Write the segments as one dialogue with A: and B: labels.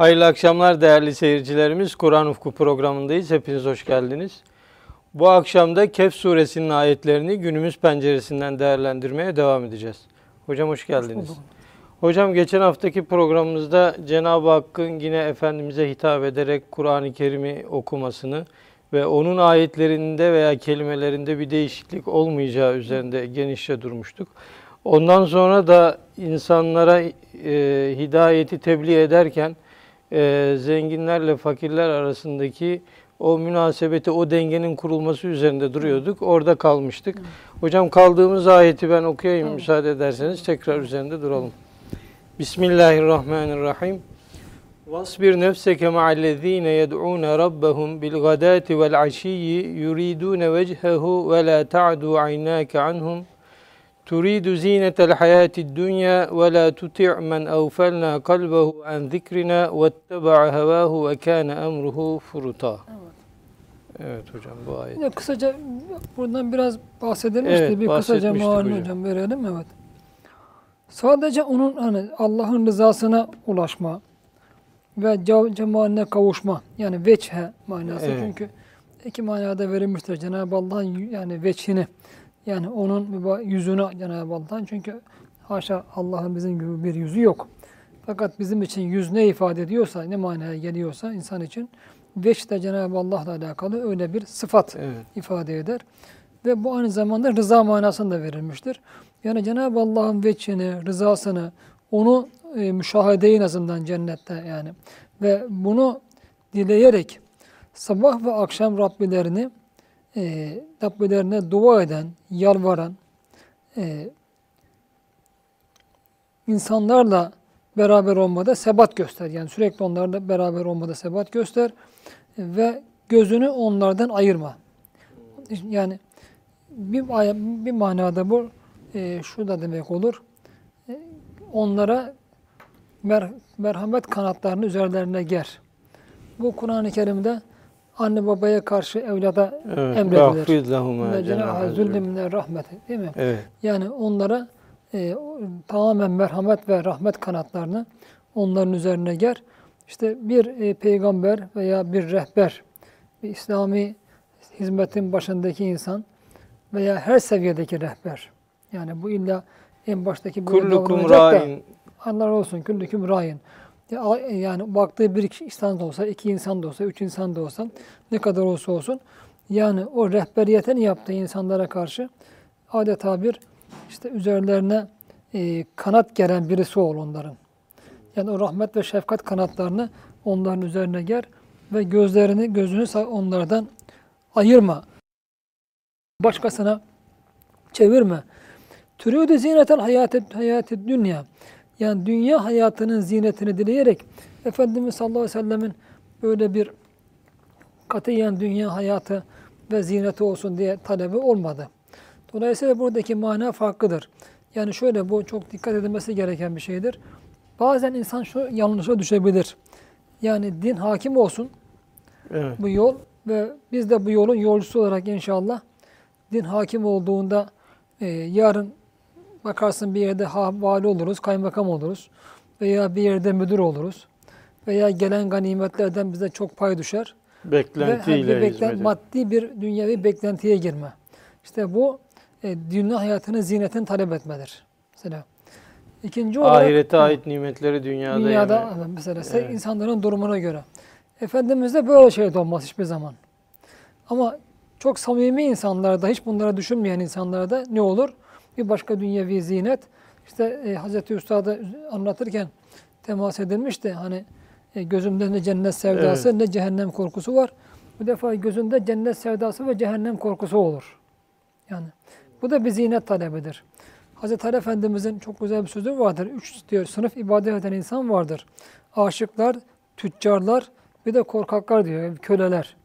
A: Hayırlı akşamlar değerli seyircilerimiz. Kur'an Ufku programındayız. Hepiniz hoş geldiniz. Bu akşam da Kehf suresinin ayetlerini günümüz penceresinden değerlendirmeye devam edeceğiz. Hocam hoş geldiniz.
B: bulduk.
A: Hocam geçen haftaki programımızda Cenab-ı Hakk'ın yine Efendimiz'e hitap ederek Kur'an-ı Kerim'i okumasını ve onun ayetlerinde veya kelimelerinde bir değişiklik olmayacağı üzerinde genişçe durmuştuk. Ondan sonra da insanlara e, hidayeti tebliğ ederken e, zenginlerle fakirler arasındaki o münasebeti, o dengenin kurulması üzerinde duruyorduk. Orada kalmıştık. Hocam kaldığımız ayeti ben okuyayım
B: Hı.
A: müsaade ederseniz. Tekrar üzerinde duralım. Bismillahirrahmanirrahim. Vasbir nefseke ma'allezine yed'ûne rabbahum bil gadâti vel aşiyyi yuridûne vechhehu ve la ta'du aynâke anhum تريد زينة الحياة الدنيا ولا تطع من أغفلنا قلبه عن ذكرنا واتبع هواه وكان أمره فرطا Evet hocam bu ayet.
B: Yine kısaca buradan biraz bahsedilmişti.
A: Evet,
B: bir kısaca
A: bahsetmiştik
B: malum
A: hocam.
B: hocam verelim evet. Sadece onun hani Allah'ın rızasına ulaşma ve ce- cemaline kavuşma yani veçhe manası
A: Evet.
B: çünkü iki manada verilmiştir Cenab-ı Allah'ın yü- yani veçhini yani onun yüzünü Cenab-ı Allah'ın çünkü haşa Allah'ın bizim gibi bir yüzü yok. Fakat bizim için yüz ne ifade ediyorsa, ne manaya geliyorsa insan için veç de Cenab-ı Allah'la alakalı öyle bir sıfat
A: Evet.
B: ifade eder. Ve bu aynı zamanda rıza manasında verilmiştir. Yani Cenab-ı Allah'ın veçhini, rızasını, onu e, müşahedeyi en azından cennette yani ve bunu dileyerek sabah ve akşam Rabbilerini e, Rabbilerine dua eden, yalvaran e, insanlarla beraber olmada sebat göster. Yani sürekli onlarla beraber olmada sebat göster ve gözünü onlardan ayırma. Yani bir, bir manada bu e, şu da demek olur. E, onlara mer- merhamet kanatlarını üzerlerine ger. Bu Kur'an-ı Kerim'de anne babaya karşı evlada
A: Evet.
B: Emredilir. Rahmeti değil mi?
A: Evet.
B: Yani onlara e, tamamen merhamet ve rahmet kanatlarını onların üzerine ger. İşte bir e, peygamber veya bir rehber, bir İslami hizmetin başındaki insan veya her seviyedeki rehber. Yani bu illa en baştaki böyle
A: Kullukum
B: davranacak da. Allah olsun küllüküm rayin. Ya, a- Yani baktığı bir insan da olsa, iki insan da olsa, üç insan da olsa, ne kadar olsa olsun, yani o rehberiyetini yaptığı insanlara karşı adeta bir işte üzerlerine e, kanat geren birisi ol onların. Yani o rahmet ve şefkat kanatlarını onların üzerine ger ve gözlerini, gözünü onlardan ayırma. Başkasına çevirme. Türüdü zinetel hayatı hayatı dünya. Yani dünya hayatının zinetini dileyerek Efendimiz sallallahu aleyhi ve sellemin böyle bir katiyen dünya hayatı ve zineti olsun diye talebi olmadı. Dolayısıyla buradaki mana farklıdır. Yani şöyle bu çok dikkat edilmesi gereken bir şeydir. Bazen insan şu yanlışa düşebilir. Yani din hakim olsun
A: Evet.
B: bu yol ve biz de bu yolun yolcusu olarak inşallah din hakim olduğunda e, yarın bakarsın bir yerde vali oluruz, kaymakam oluruz veya bir yerde müdür oluruz veya gelen ganimetlerden bize çok pay düşer ve
A: Beklentiyle
B: bir beklen- maddi bir dünyevi beklentiye girme. İşte bu e, dünya hayatının zinetini talep etmedir. Mesela ikinci olarak
A: Ahirete ait nimetleri dünyada,
B: Dünyada
A: yeme.
B: mesela se-
A: Evet.
B: insanların durumuna göre. Efendimiz'de böyle şey olmaz hiçbir zaman. Ama çok samimi insanlarda, hiç bunlara düşünmeyen insanlarda ne olur? Bir başka dünyevi zinet. İşte e, Hazreti Üstad'a anlatırken temas edilmişti. Hani e, gözümde ne cennet sevdası ne cehennem korkusu var. Bu defa gözünde cennet sevdası ve cehennem korkusu olur. Yani bu da bir zinet talebidir. Hazreti Ali Efendimizin çok güzel bir sözü vardır. Üç diyor sınıf ibadet eden insan vardır. Aşıklar, tüccarlar, bir de korkaklar diyor, köleler.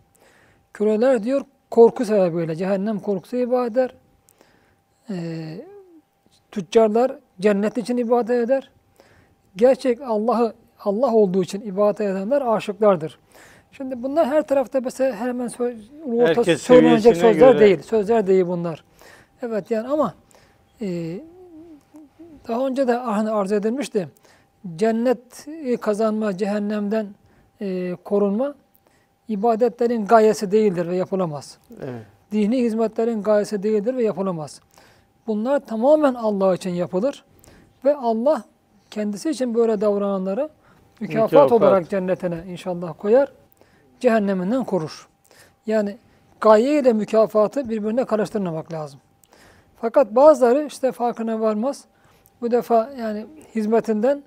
B: Köleler diyor korku sebebiyle cehennem korkusu ibadet eder. Ee, tüccarlar cennet için ibadet eder. Gerçek Allah'ı Allah olduğu için ibadet edenler aşıklardır. Şimdi bunlar her tarafta mesela hemen sö- orta
A: Herkes
B: söylenecek sözler
A: göre.
B: değil. Sözler değil bunlar. Evet yani ama e, daha önce de arz edilmişti. cennet kazanma, cehennemden e, korunma ibadetlerin gayesi değildir ve yapılamaz.
A: Evet.
B: Dini hizmetlerin gayesi değildir ve yapılamaz. Bunlar tamamen Allah için yapılır ve Allah kendisi için böyle davrananları mükafat,
A: Mükafat.
B: olarak cennetine inşallah koyar, cehenneminden korur. Yani gaye ile mükafatı birbirine karıştırmamak lazım. Fakat bazıları işte farkına varmaz. Bu defa yani hizmetinden,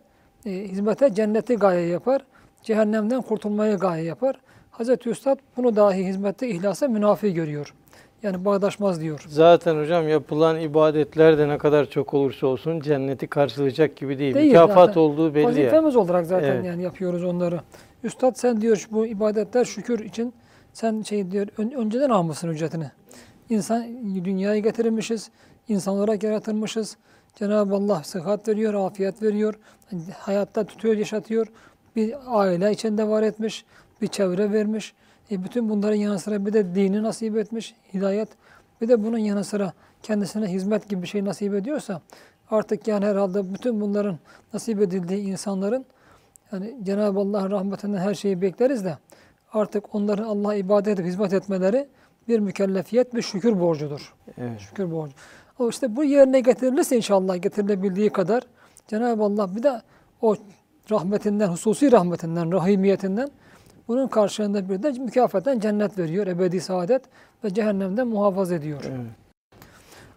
B: e, hizmete cenneti gaye yapar, cehennemden kurtulmayı gaye yapar. Hazreti Üstad bunu dahi hizmette ihlasa münafi görüyor. Yani bağdaşmaz diyor.
A: Zaten hocam yapılan ibadetler de ne kadar çok olursa olsun cenneti karşılayacak gibi değil.
B: Değil
A: Mükafat
B: zaten.
A: olduğu belli. yani.
B: Vazifemiz olarak zaten
A: Evet.
B: yani yapıyoruz onları. Üstad sen diyor bu ibadetler şükür için sen şey diyor ön- önceden almışsın ücretini. İnsan dünyaya getirilmişiz, insan olarak yaratılmışız. Cenab-ı Allah sıhhat veriyor, afiyet veriyor, hayatta tutuyor, yaşatıyor. Bir aile içinde var etmiş, bir çevre vermiş. E bütün bunların yanı sıra bir de dini nasip etmiş, hidayet. Bir de bunun yanı sıra kendisine hizmet gibi bir şey nasip ediyorsa artık yani herhalde bütün bunların nasip edildiği insanların yani Cenab-ı Allah'ın rahmetinden her şeyi bekleriz de artık onların Allah'a ibadet edip hizmet etmeleri bir mükellefiyet ve şükür borcudur.
A: Evet.
B: Şükür borcu. O işte bu yerine getirilirse inşallah getirilebildiği kadar Cenab-ı Allah bir de o rahmetinden, hususi rahmetinden, rahimiyetinden bunun karşılığında bir de mükafaten cennet veriyor, ebedi saadet ve cehennemden muhafaza ediyor.
A: Evet.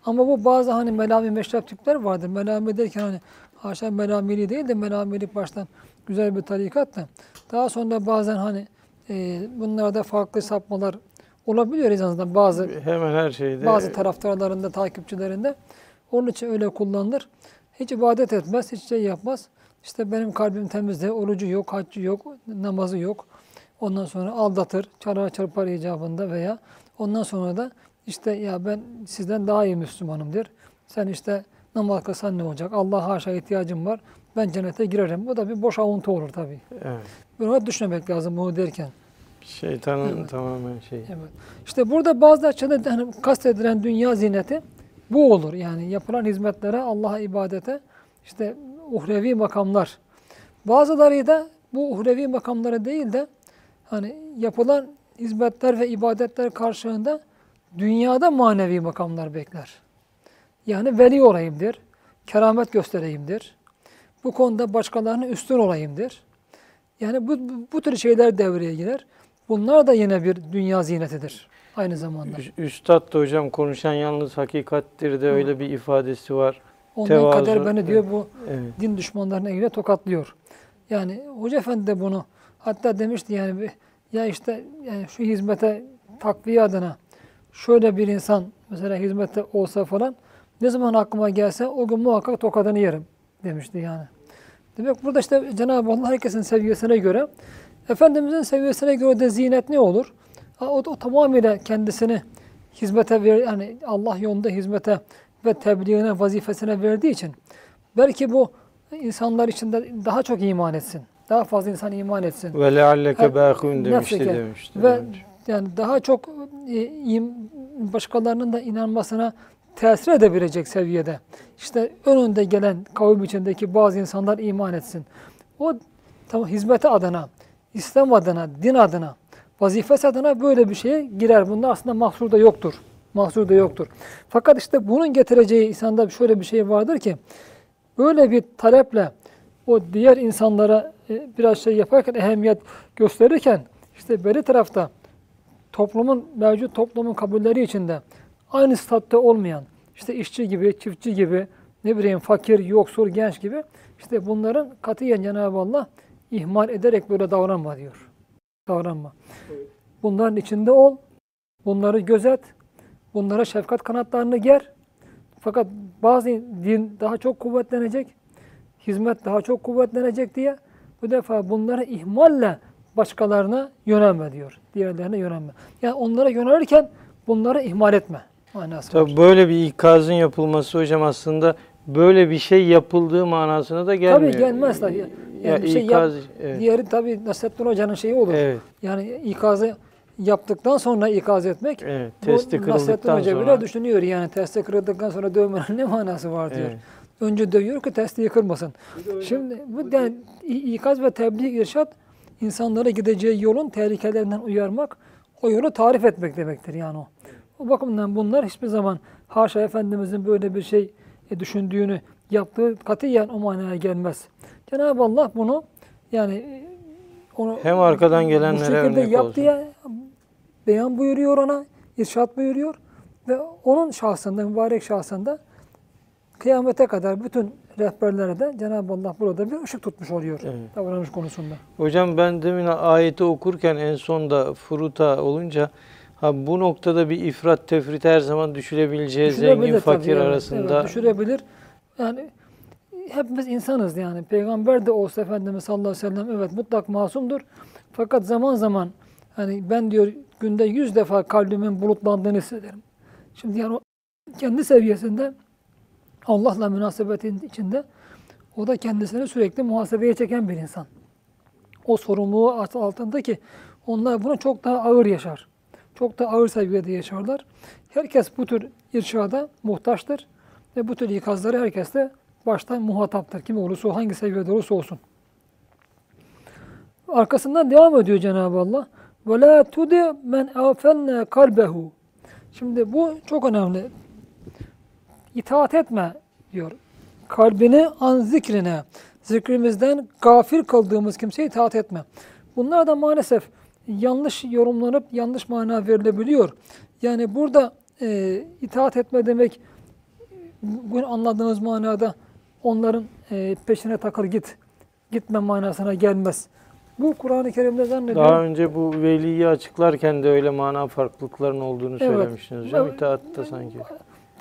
B: Ama bu bazı hani melami meşrep tipler vardır. Melami derken hani haşa melamili değil de melamilik baştan güzel bir tarikat da. Daha sonra bazen hani e, bunlarda farklı sapmalar olabiliyor en bazı
A: Hemen her şeyde.
B: bazı taraftarlarında, takipçilerinde. Onun için öyle kullanılır. Hiç ibadet etmez, hiç şey yapmaz. İşte benim kalbim temizde, orucu yok, haccı yok, namazı yok. Ondan sonra aldatır, çarpar çarpar icabında veya ondan sonra da işte ya ben sizden daha iyi Müslümanım der. Sen işte namaz kılsan ne olacak? Allah haşa ihtiyacım var. Ben cennete girerim. Bu da bir boş avuntu olur tabii.
A: Evet.
B: Bunu düşünmek lazım bunu derken.
A: Şeytanın
B: Evet.
A: tamamen şey.
B: Evet. İşte burada bazı açıda hani kastedilen dünya zineti bu olur. Yani yapılan hizmetlere, Allah'a ibadete işte uhrevi makamlar. Bazıları da bu uhrevi makamlara değil de hani yapılan hizmetler ve ibadetler karşılığında dünyada manevi makamlar bekler. Yani veli olayım der, keramet göstereyim der. Bu konuda başkalarına üstün olayım der. Yani bu, bu, tür şeyler devreye girer. Bunlar da yine bir dünya zinetidir aynı zamanda.
A: Üstad da hocam konuşan yalnız hakikattir de öyle bir ifadesi var.
B: Ondan
A: tevazu,
B: kader beni diyor bu
A: Evet.
B: din düşmanlarının eline tokatlıyor. Yani Hoca Efendi de bunu hatta demişti yani ya işte yani şu hizmete takviye adına şöyle bir insan mesela hizmette olsa falan ne zaman aklıma gelse o gün muhakkak tokadını yerim demişti yani. Demek burada işte Cenab-ı Allah herkesin seviyesine göre Efendimizin seviyesine göre de zinet ne olur? O, o tamamıyla kendisini hizmete ver, yani Allah yolunda hizmete ve tebliğine, vazifesine verdiği için belki bu insanlar içinde daha çok iman etsin. Daha fazla insan iman etsin.
A: Ve lealleke bâkûn demişti
B: nefseke.
A: demişti.
B: Ve
A: önce.
B: yani daha çok e, başkalarının da inanmasına tesir edebilecek seviyede. İşte önünde gelen kavim içindeki bazı insanlar iman etsin. O tamam hizmeti adına, İslam adına, din adına, vazifesi adına böyle bir şeye girer. Bunda aslında mahsur da yoktur. Mahsur da yoktur. Fakat işte bunun getireceği insanda şöyle bir şey vardır ki böyle bir taleple o diğer insanlara e, biraz şey yaparken ehemmiyet gösterirken işte beri tarafta toplumun mevcut toplumun kabulleri içinde aynı statüde olmayan işte işçi gibi, çiftçi gibi, ne bileyim fakir, yoksul, genç gibi işte bunların katiyen Cenab-ı Allah ihmal ederek böyle davranma diyor. Davranma. Bunların içinde ol, bunları gözet, bunlara şefkat kanatlarını ger. Fakat bazı din daha çok kuvvetlenecek, hizmet daha çok kuvvetlenecek diye bu defa bunları ihmalle başkalarına yönelme diyor. Diğerlerine yönelme. Yani onlara yönelirken bunları ihmal etme manası var.
A: Tabii böyle bir ikazın yapılması hocam aslında böyle bir şey yapıldığı manasına da gelmiyor.
B: Tabii gelmez tabii. Yani
A: Ya
B: bir şey
A: ikaz,
B: yap,
A: evet.
B: diğeri tabii Nasrettin Hoca'nın şeyi olur.
A: Evet,
B: Yani ikazı yaptıktan sonra ikaz etmek.
A: evet. Testi
B: Nasrettin
A: kırıldıktan
B: Hoca
A: sonra.
B: bile düşünüyor yani testi kırıldıktan sonra dövmenin ne manası var diyor.
A: Evet.
B: Önce dövüyor ki testi kırmasın. Şimdi bu yani ikaz ve tebliğ irşat insanlara gideceği yolun tehlikelerinden uyarmak, o yolu tarif etmek demektir yani o. O bakımdan bunlar hiçbir zaman haşa Efendimizin böyle bir şey e, düşündüğünü yaptığı katiyen o manaya gelmez. Cenab-ı Allah bunu yani e, onu
A: Hem arkadan
B: bu
A: gelenlere
B: şekilde
A: örnek
B: yap diye beyan buyuruyor ona, irşat buyuruyor ve onun şahsında, mübarek şahsında kıyamete kadar bütün rehberlere de Cenab-ı Allah burada bir ışık tutmuş oluyor
A: Evet.
B: davranış konusunda.
A: Hocam ben demin ayeti okurken en sonda furuta olunca ha bu noktada bir ifrat tefrit her zaman düşülebileceği zengin fakir
B: evet,
A: arasında
B: evet, düşürebilir. Yani hepimiz insanız yani. Peygamber de olsa Efendimiz sallallahu aleyhi ve sellem evet mutlak masumdur. Fakat zaman zaman hani ben diyor günde yüz defa kalbimin bulutlandığını hissederim. Şimdi yani o kendi seviyesinde Allah'la münasebetin içinde o da kendisini sürekli muhasebeye çeken bir insan. O sorumluluğu alt- altında ki onlar bunu çok daha ağır yaşar. Çok da ağır seviyede yaşarlar. Herkes bu tür irşada muhtaçtır ve bu tür ikazları herkes de baştan muhataptır. Kim olursa hangi seviyede olursa olsun. Arkasından devam ediyor Cenab-ı Allah. La tudi men afenne kalbehu. Şimdi bu çok önemli. İtaat etme diyor. Kalbini an zikrine, zikrimizden gafil kıldığımız kimseye itaat etme. Bunlar da maalesef yanlış yorumlanıp yanlış mana verilebiliyor. Yani burada e, itaat etme demek bugün anladığınız manada onların e, peşine takıl git, gitme manasına gelmez. Bu Kur'an-ı Kerim'de zannediyorum.
A: daha önce bu veliyi açıklarken de öyle mana farklılıklarının olduğunu
B: Evet.
A: söylemiştiniz hocam. İtaatta sanki.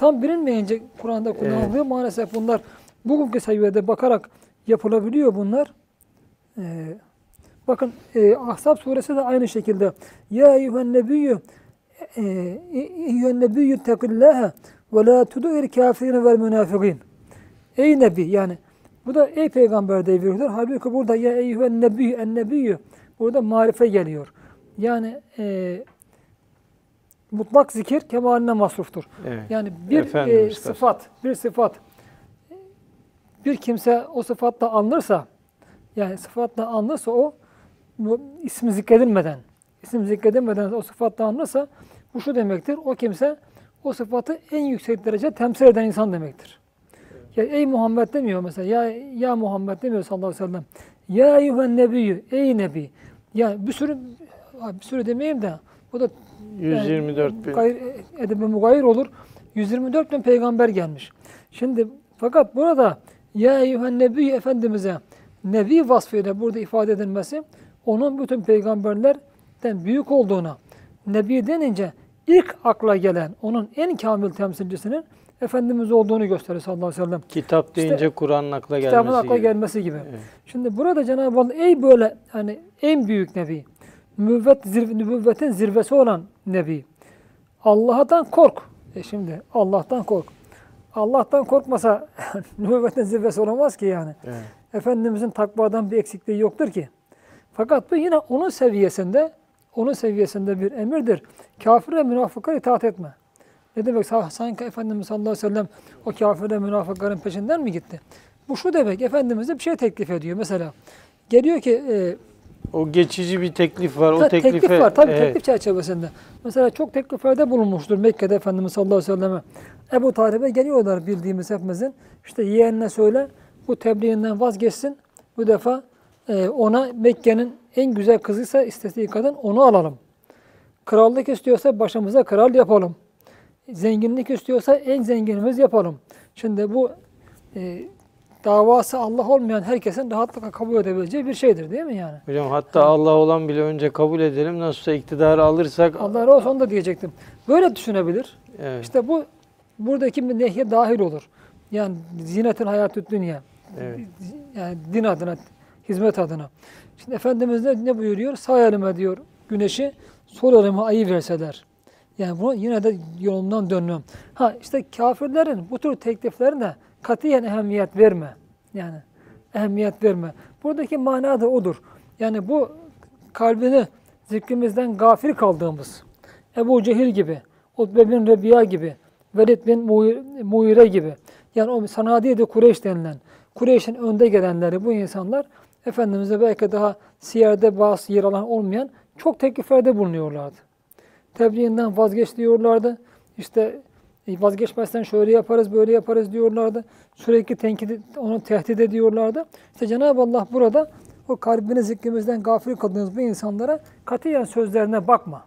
B: Tam bilinmeyince Kur'an'da kullanılıyor. Maalesef bunlar bugünkü seviyede bakarak yapılabiliyor bunlar. Ee, bakın e, Ahzab suresi de aynı şekilde. Ya eyyühen nebiyyü e, eyyühen nebiyyü tekillâhe ve la tudu'ir kafirine vel münafıkîn. Ey Nebi yani bu da ey peygamber diye veriyorlar. Halbuki burada ya eyyühen nebiyyü en nebiyyü burada marife geliyor. Yani e, mutlak zikir kemaline masruftur.
A: Evet.
B: Yani bir e, sıfat, bir sıfat bir kimse o sıfatla anılırsa yani sıfatla anılırsa o bu ismi zikredilmeden isim zikredilmeden o sıfatla anılırsa bu şu demektir. O kimse o sıfatı en yüksek derece temsil eden insan demektir. Ya ey Muhammed demiyor mesela. Ya ya Muhammed demiyor sallallahu aleyhi ve sellem. Ya eyyühen nebiyyü. Ey nebi. Ya bir sürü bir sürü demeyeyim de bu da
A: 124 bin.
B: Gayr, edebi mugayir olur. 124 bin peygamber gelmiş. Şimdi fakat burada ya eyyühen nebi efendimize nebi vasfıyla burada ifade edilmesi onun bütün peygamberlerden büyük olduğuna nebi denince ilk akla gelen onun en kamil temsilcisinin Efendimiz olduğunu gösterir sallallahu aleyhi ve sellem.
A: Kitap deyince
B: İşte
A: Kur'an'ın akla gelmesi
B: Kitabın akla
A: gibi.
B: gelmesi gibi.
A: Evet.
B: Şimdi burada Cenab-ı Allah ey böyle hani en büyük nebi, nübüvvet, zirve, nübüvvetin zirvesi olan nebi. Allah'tan kork. E şimdi Allah'tan kork. Allah'tan korkmasa nübüvvetin zirvesi olamaz ki yani.
A: Evet.
B: Efendimizin takvadan bir eksikliği yoktur ki. Fakat bu yine onun seviyesinde, onun seviyesinde bir emirdir. Kafir ve münafıklara itaat etme. Ne demek? Sa- Sanki Efendimiz sallallahu aleyhi ve sellem o kafir ve münafıkların peşinden mi gitti? Bu şu demek, Efendimiz'e bir şey teklif ediyor mesela. Geliyor ki, e,
A: O geçici bir teklif var. O
B: ta-
A: teklife
B: teklif var tabii
A: evet.
B: teklif çerçevesinde. Mesela çok tekliflerde bulunmuştur Mekke'de Efendimiz sallallahu aleyhi ve selleme. Ebu Talib'e geliyorlar bildiğimiz hepimizin. İşte yeğenine söyle bu tebliğinden vazgeçsin. Bu defa e, ona Mekke'nin en güzel kızıysa istediği kadın onu alalım. Krallık istiyorsa başımıza kral yapalım. Zenginlik istiyorsa en zenginimiz yapalım. Şimdi bu e, davası Allah olmayan herkesin rahatlıkla kabul edebileceği bir şeydir değil mi yani?
A: Hocam hatta Allah olan bile önce kabul edelim. Nasılsa iktidarı alırsak
B: Allah razı olsun da diyecektim. Böyle düşünebilir.
A: evet.
B: İşte bu buradaki nehye dahil olur. Yani zinetin hayatı dünya.
A: Evet.
B: Yani din adına, hizmet adına. Şimdi Efendimiz ne, ne buyuruyor? Sağ elime diyor güneşi, sol elime ayı verseler. Yani bunu yine de yolumdan dönmem. Ha işte kafirlerin bu tür tekliflerine katiyen ehemmiyet verme. Yani ehemmiyet verme. Buradaki mana da odur. Yani bu kalbini zikrimizden gafil kaldığımız Ebu Cehil gibi, Utbe bin Rebiya gibi, Velid bin Muir- Muire gibi Yani o sanadiyede Kureyş denilen, Kureyş'in önde gelenleri bu insanlar Efendimiz'e belki daha siyerde bazı yer alan olmayan çok tekliflerde bulunuyorlardı. Tebliğinden vazgeç diyorlardı. İşte vazgeçmezsen şöyle yaparız, böyle yaparız diyorlardı. Sürekli tenkit, onu tehdit ediyorlardı. İşte Cenab-ı Allah burada o kalbini zikrimizden gafil kıldığınız bu insanlara katiyen sözlerine bakma.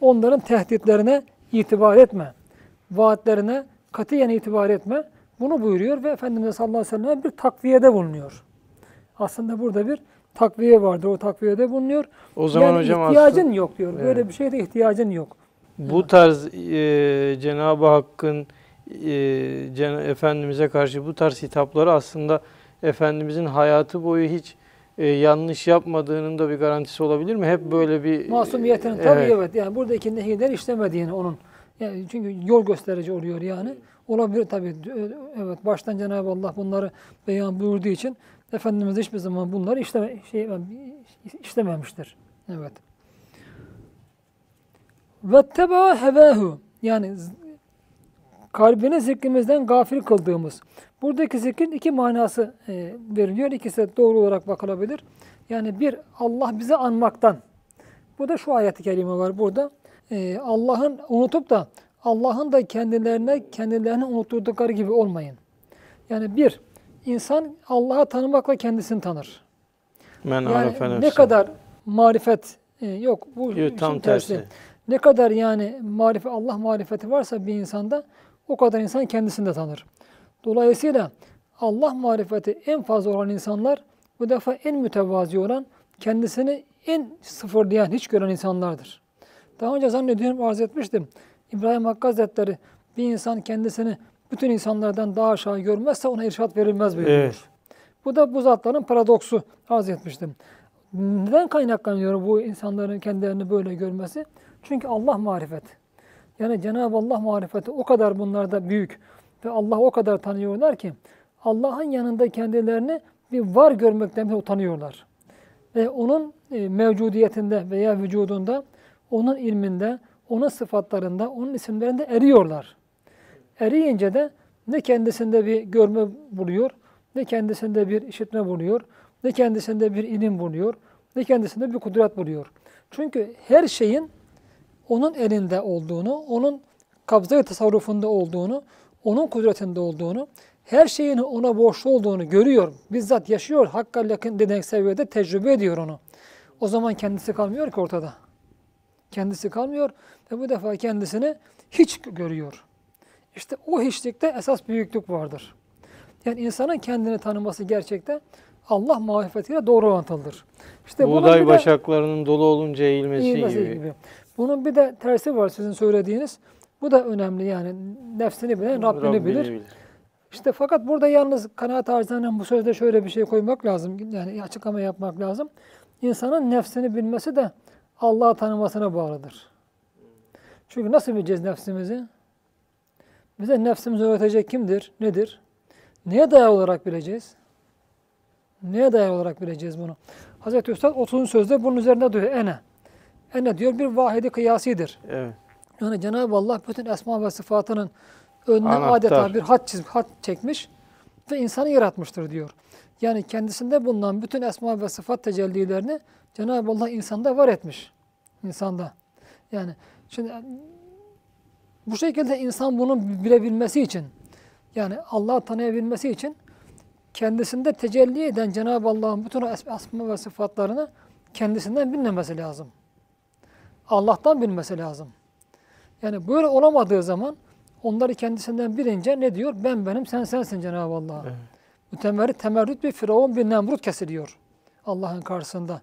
B: Onların tehditlerine itibar etme. Vaatlerine katiyen itibar etme. Bunu buyuruyor ve Efendimiz sallallahu aleyhi ve sellem bir takviyede bulunuyor. Aslında burada bir takviye vardır. O takviyede bulunuyor.
A: O zaman
B: yani
A: hocam
B: ihtiyacın
A: aslında
B: yok diyor. Böyle
A: Evet.
B: bir şeye de ihtiyacın yok.
A: Bu tarz e, Cenab-ı Hakk'ın e, Cen- Efendimiz'e karşı bu tarz hitapları aslında Efendimiz'in hayatı boyu hiç e, yanlış yapmadığının da bir garantisi olabilir mi? Hep böyle bir
B: Masumiyetinin tabii
A: Evet.
B: evet. Yani buradaki nehirler işlemediğini onun. Yani çünkü yol gösterici oluyor yani. Olabilir tabii. Evet baştan Cenab-ı Allah bunları beyan buyurduğu için Efendimiz hiçbir zaman bunları işleme, şey, işlememiştir. Evet. Ve teba hevahu yani kalbini zikrimizden gafil kıldığımız. Buradaki zikrin iki manası e, veriliyor. İkisi de doğru olarak bakılabilir. Yani bir Allah bizi anmaktan. Bu da şu ayet-i kerime var burada. E, Allah'ın unutup da Allah'ın da kendilerine kendilerini unutturdukları gibi olmayın. Yani bir, insan Allah'ı tanımakla kendisini tanır.
A: men
B: Yani ne kadar marifet e, yok bu işin
A: tam tersi.
B: Ne kadar yani marifet Allah marifeti varsa bir insanda o kadar insan kendisini de tanır. Dolayısıyla Allah marifeti en fazla olan insanlar bu defa en mütevazi olan kendisini en sıfırlayan, hiç gören insanlardır. Daha önce zannediyorum arz etmiştim. İbrahim Hakkı Hazretleri bir insan kendisini bütün insanlardan daha aşağı görmezse ona irşat verilmez buyuruyor.
A: Evet.
B: Bu da bu zatların paradoksu arz etmiştim. Neden kaynaklanıyor bu insanların kendilerini böyle görmesi? Çünkü Allah marifet. Yani Cenab-ı Allah marifeti o kadar bunlarda büyük ve Allah o kadar tanıyorlar ki Allah'ın yanında kendilerini bir var görmekten utanıyorlar. Ve onun e, mevcudiyetinde veya vücudunda, onun ilminde, onun sıfatlarında, onun isimlerinde eriyorlar. Eriyince de ne kendisinde bir görme buluyor, ne kendisinde bir işitme buluyor, ne kendisinde bir ilim buluyor, ne kendisinde bir kudret buluyor. Çünkü her şeyin onun elinde olduğunu, onun kabza tasarrufunda olduğunu, onun kudretinde olduğunu, her şeyin ona borçlu olduğunu görüyor. Bizzat yaşıyor, hakka yakın denek seviyede tecrübe ediyor onu. O zaman kendisi kalmıyor ki ortada. Kendisi kalmıyor ve bu defa kendisini hiç görüyor. İşte o hiçlikte esas büyüklük vardır. Yani insanın kendini tanıması gerçekten Allah marifetiyle doğru orantılıdır. İşte
A: Buğday başaklarının dolu olunca eğilmesi,
B: İyilmesi
A: gibi.
B: gibi. Bunun bir de tersi var sizin söylediğiniz. Bu da önemli yani nefsini bilen Rabbini, bilir. İşte fakat burada yalnız kanaat arzlarının bu sözde şöyle bir şey koymak lazım. Yani açıklama yapmak lazım. İnsanın nefsini bilmesi de Allah'ı tanımasına bağlıdır. Çünkü nasıl bileceğiz nefsimizi? Bize nefsimizi öğretecek kimdir? Nedir? Neye dayalı olarak bileceğiz? Neye dayalı olarak bileceğiz bunu? Hazreti Üstad 30. sözde bunun üzerinde diyor. Ene. Ene diyor bir vahidi kıyasidir.
A: Evet.
B: Yani Cenab-ı Allah bütün esma ve sıfatının önüne
A: Anahtar.
B: adeta bir hat, çiz, hat çekmiş ve insanı yaratmıştır diyor. Yani kendisinde bulunan bütün esma ve sıfat tecellilerini Cenab-ı Allah insanda var etmiş. İnsanda. Yani şimdi bu şekilde insan bunu bilebilmesi için yani Allah'ı tanıyabilmesi için kendisinde tecelli eden Cenab-ı Allah'ın bütün esma ve sıfatlarını kendisinden bilmemesi lazım. Allah'tan bilmesi lazım. Yani böyle olamadığı zaman onları kendisinden bilince ne diyor? Ben benim, sen sensin Cenab-ı Allah.
A: Evet.
B: Mütemerrit, temerrüt bir firavun, bir nemrut kesiliyor Allah'ın karşısında.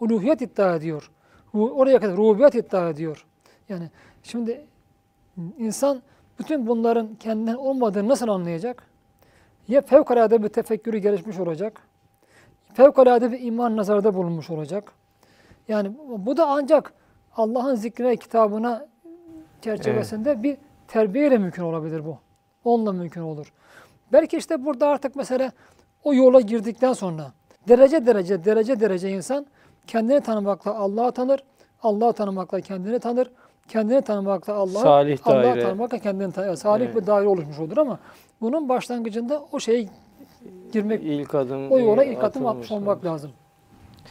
B: Uluhiyet iddia ediyor. Oraya kadar rububiyet iddia ediyor. Yani şimdi insan bütün bunların kendinden olmadığını nasıl anlayacak? Ya fevkalade bir tefekkürü gelişmiş olacak, fevkalade bir iman nazarda bulunmuş olacak. Yani bu da ancak Allah'ın zikrine, kitabına çerçevesinde bir terbiyeyle mümkün olabilir bu. Onunla mümkün olur. Belki işte burada artık mesela o yola girdikten sonra derece derece derece derece insan kendini tanımakla Allah'ı tanır, Allah'ı tanımakla kendini tanır, kendini tanımakta Allah,
A: Salih
B: Allah
A: daire.
B: tanımakla kendini tanımak. Salih
A: Evet.
B: bir daire oluşmuş olur ama bunun başlangıcında o şeye girmek,
A: İlk adım
B: o yola ilk adım atmış olmak lazım.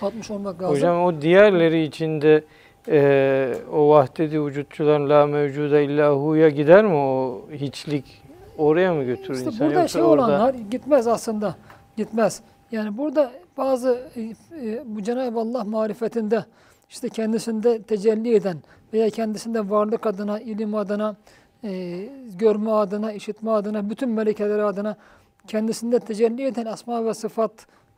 B: Atmış olmak lazım.
A: Hocam o diğerleri içinde e, o vahdedi vücutçuların la mevcuda illa hu'ya gider mi o hiçlik oraya mı götürür
B: İşte
A: insan
B: burada
A: yoksa
B: şey
A: orada
B: olanlar gitmez aslında. Gitmez. Yani burada bazı e, e, bu Cenab-ı Allah marifetinde işte kendisinde tecelli eden veya kendisinde varlık adına, ilim adına, e, görme adına, işitme adına, bütün melekeleri adına kendisinde tecelli eden asma ve sıfat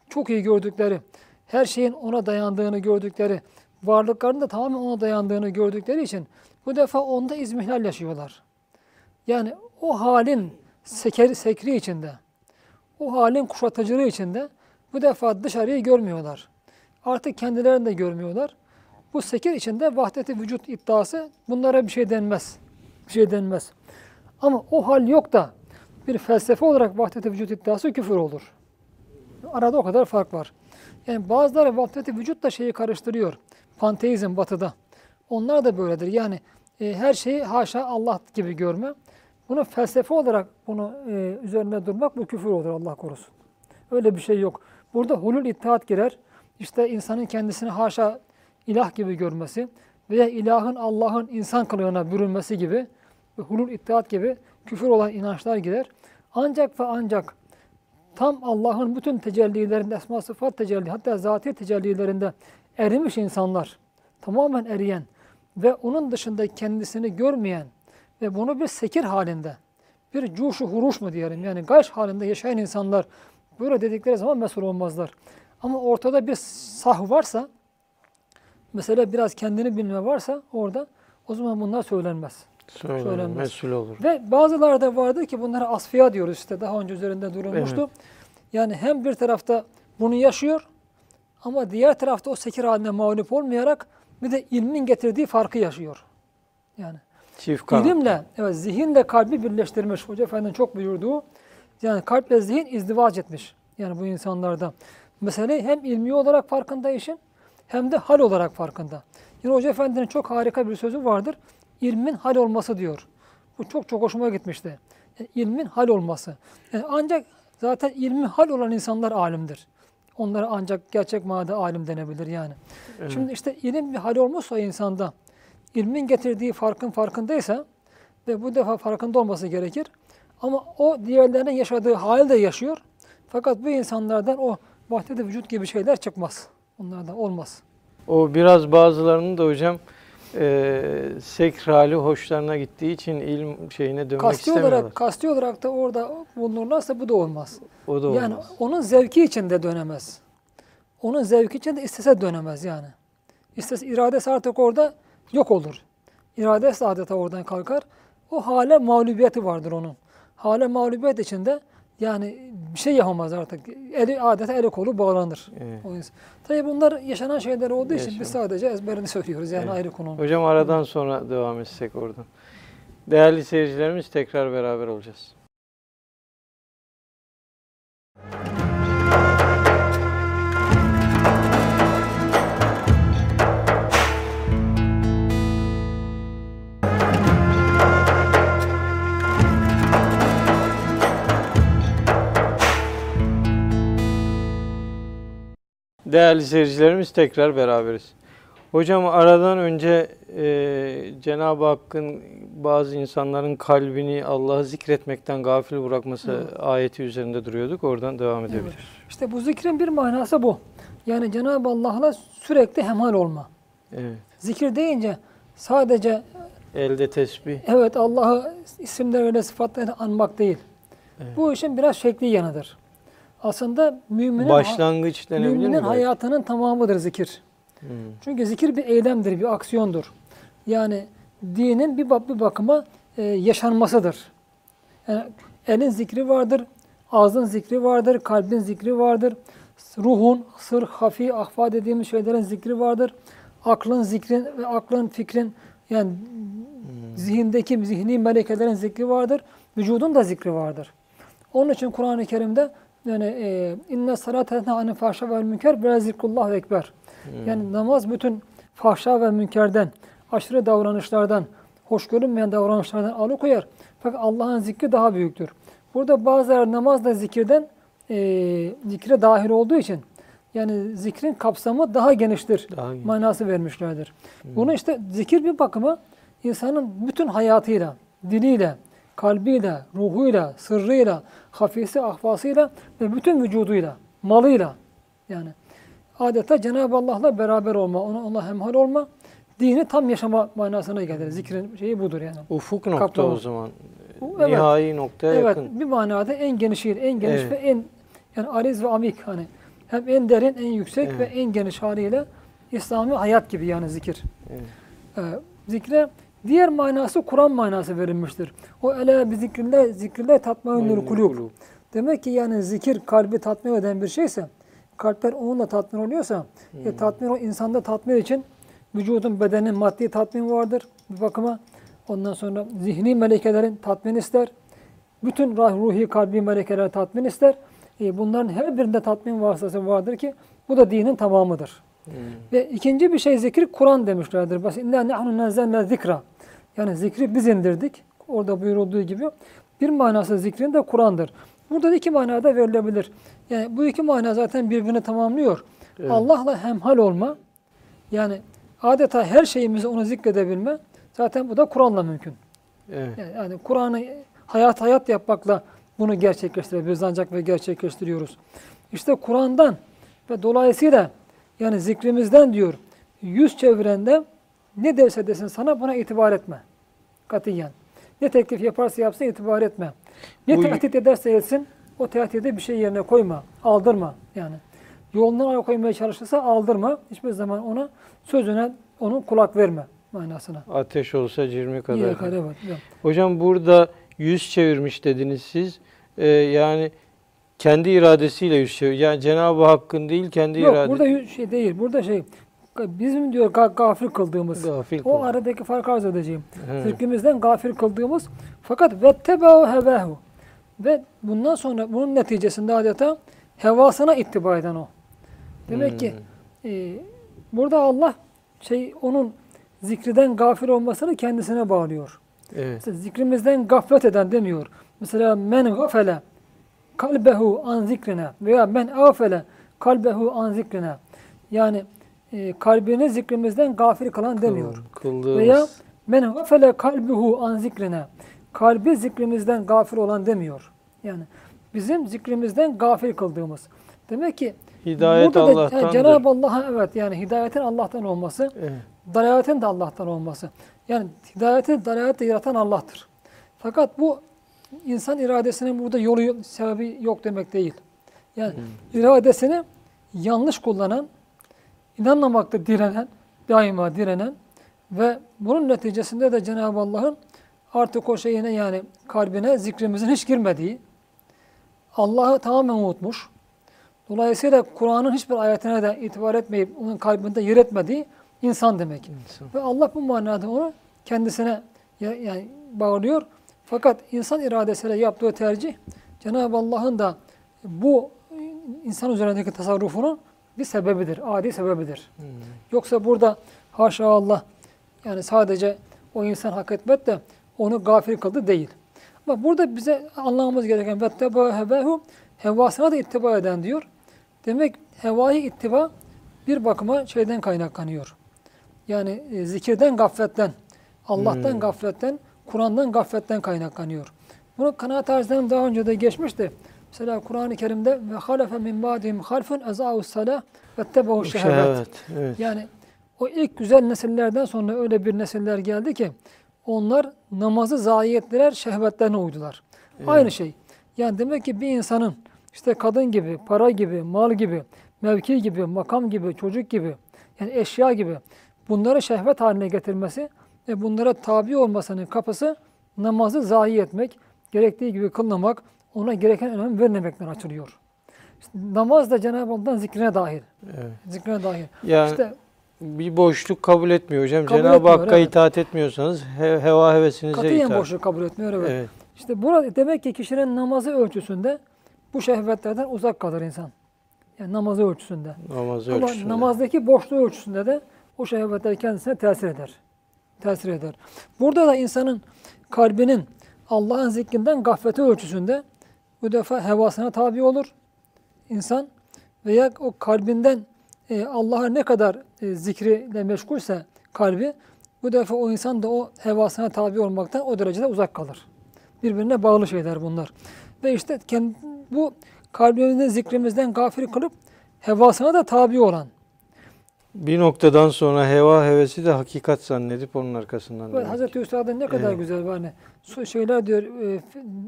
B: çok iyi gördükleri, her şeyin ona dayandığını gördükleri, varlıkların da tamamen ona dayandığını gördükleri için bu defa onda izmihlal yaşıyorlar. Yani o halin seker, sekri içinde, o halin kuşatıcılığı içinde bu defa dışarıyı görmüyorlar. Artık kendilerini de görmüyorlar. Bu sekir içinde vahdeti vücut iddiası bunlara bir şey denmez. Bir şey denmez. Ama o hal yok da bir felsefe olarak vahdeti vücut iddiası küfür olur. Arada o kadar fark var. Yani bazıları vahdeti vücutla şeyi karıştırıyor. Panteizm batıda. Onlar da böyledir. Yani e, her şeyi haşa Allah gibi görme. Bunu felsefe olarak bunu e, üzerine durmak bu küfür olur Allah korusun. Öyle bir şey yok. Burada hulul ittihat girer. İşte insanın kendisini haşa ilah gibi görmesi veya ilahın Allah'ın insan kılığına bürünmesi gibi hulul ittihat gibi küfür olan inançlar girer. Ancak ve ancak tam Allah'ın bütün tecellilerinde, esma sıfat tecelli, hatta zati tecellilerinde erimiş insanlar, tamamen eriyen ve onun dışında kendisini görmeyen ve bunu bir sekir halinde, bir cuşu huruş mu diyelim yani gayş halinde yaşayan insanlar böyle dedikleri zaman mesul olmazlar. Ama ortada bir sah varsa, mesela biraz kendini bilme varsa orada o zaman bunlar söylenmez.
A: söylenir,
B: söylenmez.
A: mesul olur.
B: Ve bazıları da vardır ki bunlara asfiya diyoruz işte daha önce üzerinde durulmuştu. Yani hem bir tarafta bunu yaşıyor ama diğer tarafta o sekir haline mağlup olmayarak bir de ilmin getirdiği farkı yaşıyor. Yani
A: Çift kanat.
B: ilimle, evet zihinle kalbi birleştirmiş. Hoca Efendi'nin çok buyurduğu yani kalple zihin izdivac etmiş. Yani bu insanlarda. Mesele hem ilmi olarak farkında işin hem de hal olarak farkında. Yine Hoca Efendi'nin çok harika bir sözü vardır. İlmin hal olması diyor. Bu çok çok hoşuma gitmişti. Yani ilmin hal olması. Yani ancak zaten ilmi hal olan insanlar alimdir. Onlara ancak gerçek manada alim denebilir yani. Şimdi işte ilim bir hal olmuşsa insanda, ilmin getirdiği farkın farkındaysa ve bu defa farkında olması gerekir. Ama o diğerlerinin yaşadığı hali de yaşıyor. Fakat bu insanlardan o vahdede vücut gibi şeyler çıkmaz. Onlardan olmaz.
A: O biraz bazılarının da hocam e, sekr hali hoşlarına gittiği için ilim şeyine dönmek
B: Kasti
A: istemiyorlar.
B: olarak, kasti olarak da orada bulunurlarsa bu da olmaz.
A: o da olmaz.
B: Yani onun zevki için de dönemez. Onun zevki için de istese dönemez yani. İstese iradesi artık orada yok olur. İradesi adeta oradan kalkar. O hale mağlubiyeti vardır onun. Hale mağlubiyet içinde yani bir şey yapamaz artık. Eli adeta eli kolu bağlanır.
A: Evet.
B: Tabii bunlar yaşanan şeyler olduğu için biz sadece ezberini söylüyoruz yani
A: Evet.
B: ayrı konu.
A: Hocam aradan sonra devam etsek oradan. Değerli seyircilerimiz tekrar beraber olacağız. Değerli seyircilerimiz tekrar beraberiz. Hocam aradan önce e, Cenab-ı Hakk'ın bazı insanların kalbini Allah'ı zikretmekten gafil bırakması ayeti üzerinde duruyorduk. Oradan devam edebiliriz.
B: İşte bu zikrin bir manası bu. Yani Cenab-ı Allah'la sürekli hemhal olma.
A: Evet.
B: Zikir deyince sadece
A: Elde tesbih.
B: evet Allah'ı isimleriyle sıfatlarıyla anmak değil.
A: Evet.
B: Bu işin biraz şekli yanıdır. Aslında müminin,
A: Başlangıç mi?
B: müminin
A: belki?
B: hayatının tamamıdır zikir.
A: Hmm.
B: Çünkü zikir bir eylemdir, bir aksiyondur. Yani dinin bir, bak- bir bakıma e, yaşanmasıdır. Yani elin zikri vardır, ağzın zikri vardır, kalbin zikri vardır, ruhun, sır, hafi, ahfa dediğimiz şeylerin zikri vardır. Aklın zikrin ve aklın fikrin yani zihindeki zihni melekelerin zikri vardır. Vücudun da zikri vardır. Onun için Kur'an-ı Kerim'de yani e, inne salate tenha anil fahşa vel münker ve zikrullah ekber. Yani namaz bütün fahşa ve münkerden, aşırı davranışlardan, hoş görünmeyen davranışlardan alıkoyar. Fakat Allah'ın zikri daha büyüktür. Burada bazıları namaz da zikirden e, zikre dahil olduğu için yani zikrin kapsamı daha geniştir
A: Daha geniş.
B: manası vermişlerdir. Bunu işte zikir bir bakıma insanın bütün hayatıyla, diliyle, kalbiyle, ruhuyla, sırrıyla, hafisi, ahvasıyla ve bütün vücuduyla, malıyla yani adeta Cenab-ı Allah'la beraber olma, ona, ona hemhal olma, dini tam yaşama manasına gelir. Zikrin şeyi budur yani.
A: Ufuk nokta
B: Kaplama.
A: o zaman.
B: Evet.
A: Nihai noktaya
B: Evet,
A: yakın.
B: bir manada en genişiyle, en geniş
A: Evet.
B: ve en yani ariz ve amik hani hem en derin, en yüksek
A: Evet.
B: ve en geniş haliyle İslami hayat gibi yani zikir.
A: Evet.
B: Ee, zikre diğer manası Kur'an manası verilmiştir. O ele bi zikrillah zikrillah tatmainul kulub. Demek ki yani zikir kalbi tatmin eden bir şeyse, kalpler onunla tatmin oluyorsa, e, tatmin o insanda tatmin için vücudun, bedenin maddi tatmin vardır bir bakıma. Ondan sonra zihni melekelerin tatmin ister. Bütün ruhi, kalbi melekeler tatmin ister. E, bunların her birinde tatmin vasıtası vardır ki bu da dinin tamamıdır.
A: Hmm.
B: Ve ikinci bir şey zikir Kur'an demişlerdir. Bas inna nahnu nazzalna zikra. Yani zikri biz indirdik. Orada buyurulduğu gibi. Bir manası zikrin de Kur'an'dır. Burada da iki manada verilebilir. Yani bu iki mana zaten birbirini tamamlıyor.
A: Evet.
B: Allah'la hemhal olma. Yani adeta her şeyimizi onu zikredebilme. Zaten bu da Kur'an'la mümkün.
A: Evet.
B: Yani, yani Kur'an'ı hayat hayat yapmakla bunu gerçekleştirebiliriz ancak ve gerçekleştiriyoruz. İşte Kur'an'dan ve dolayısıyla yani zikrimizden diyor yüz çevirende ne derse desin sana buna itibar etme. Katiyen. Ne teklif yaparsa yapsın itibar etme. Ne
A: Bu-
B: tehdit ederse etsin o tehdide bir şey yerine koyma. Aldırma yani. Yolundan alıkoymaya çalışırsa aldırma. Hiçbir zaman ona sözüne onun kulak verme manasına.
A: Ateş olsa cirmi kadar.
B: İyi yakar, evet.
A: Hocam burada yüz çevirmiş dediniz siz. Ee, yani kendi iradesiyle yüz çevir. Yani Cenab-ı Hakk'ın değil kendi
B: Yok
A: irade.
B: burada yü- şey değil. Burada şey bizim diyor ga- gafil kıldığımız.
A: Gafil
B: o aradaki farkı arz edeceğim.
A: He.
B: Zikrimizden gafil kıldığımız fakat vettebehu hevahu. Ve bundan sonra bunun neticesinde adeta hevasına ittiba eden o. Demek ki
A: Hmm.
B: e, burada Allah şey onun zikriden gafil olmasını kendisine bağlıyor.
A: Evet.
B: Mesela zikrimizden gaflet eden demiyor. Mesela men gafele kalbehu an zikrine veya men afele kalbehu an zikrine. Yani e, kalbini zikrimizden gafil kılan demiyor.
A: Kıldığımız.
B: Veya men gafele kalbuhu an zikrine. Kalbi zikrimizden gafil olan demiyor. Yani bizim zikrimizden gafil kıldığımız. Demek ki
A: Hidayet
B: burada da
A: Allah'tandır.
B: e, Cenab-ı Allah'a evet yani hidayetin Allah'tan olması,
A: Evet.
B: Dalaletin de Allah'tan olması. Yani hidayeti, dalaleti yaratan Allah'tır. Fakat bu insan iradesinin burada yolu sebebi yok demek değil. Yani iradesini yanlış kullanan, inanmamakta direnen, daima direnen ve bunun neticesinde de Cenab-ı Allah'ın artık o şeyine yani kalbine zikrimizin hiç girmediği, Allah'ı tamamen unutmuş. Dolayısıyla Kur'an'ın hiçbir ayetine de itibar etmeyip onun kalbinde yer etmediği insan demek.
A: İnsan.
B: Ve Allah bu manada onu kendisine ya- yani bağlıyor. Fakat insan iradesiyle yaptığı tercih Cenab-ı Allah'ın da bu insan üzerindeki tasarrufunun bir sebebidir, adi sebebidir.
A: Hmm.
B: Yoksa burada haşa Allah yani sadece o insan hak etmet de onu gafil kıldı değil. Ama burada bize anlamamız gereken vetteba hevahu hevasına da ittiba eden diyor. Demek hevayı ittiba bir bakıma şeyden kaynaklanıyor. Yani e, zikirden gafletten, Allah'tan
A: Hmm.
B: gafletten, Kur'an'dan gafletten kaynaklanıyor. Bunu kanaat tarzlarım daha önce de geçmişti. Mesela Kur'an-ı Kerim'de ve halefe min ba'dihim halfun ezâus salah vettebehu şehevet.
A: Şehvet. Evet.
B: Yani o ilk güzel nesillerden sonra öyle bir nesiller geldi ki onlar namazı zayi ettiler, şehvetlerine uydular. Aynı şey. Yani demek ki bir insanın işte kadın gibi, para gibi, mal gibi, mevki gibi, makam gibi, çocuk gibi, yani eşya gibi bunları şehvet haline getirmesi ve bunlara tabi olmasının kapısı namazı zayi etmek, gerektiği gibi kılmamak, ona gereken önem vermemekten açılıyor. İşte namaz da Cenab-ı Allah'ın zikrine dahil.
A: evet.
B: Zikrine dahil.
A: Yani
B: İşte
A: bir boşluk kabul etmiyor hocam. Cenab-ı Hakk'a
B: evet.
A: itaat etmiyorsanız he- heva hevesinize
B: katiyen
A: itaat.
B: boşluk kabul etmiyor. Evet.
A: Evet.
B: İşte burada demek ki kişinin namazı ölçüsünde bu şehvetlerden uzak kalır insan. Yani namazı ölçüsünde.
A: Namaz
B: Ama
A: ölçüsünde.
B: namazdaki boşluğu ölçüsünde de o şehvetler kendisine tesir eder. tesir eder. Burada da insanın kalbinin Allah'ın zikrinden gafleti ölçüsünde bu defa hevasına tabi olur insan veya o kalbinden e, Allah'a ne kadar e, zikriyle meşgulse kalbi bu defa o insan da o hevasına tabi olmaktan o derecede uzak kalır. Birbirine bağlı şeyler bunlar. Ve işte kendi, bu kalbimizin zikrimizden gafil kılıp hevasına da tabi olan.
A: Bir noktadan sonra heva hevesi de hakikat zannedip onun arkasından.
B: Ve
A: demek.
B: Hazreti Üstad'ın ne kadar
A: Evet.
B: güzel. Hani, şeyler diyor, e,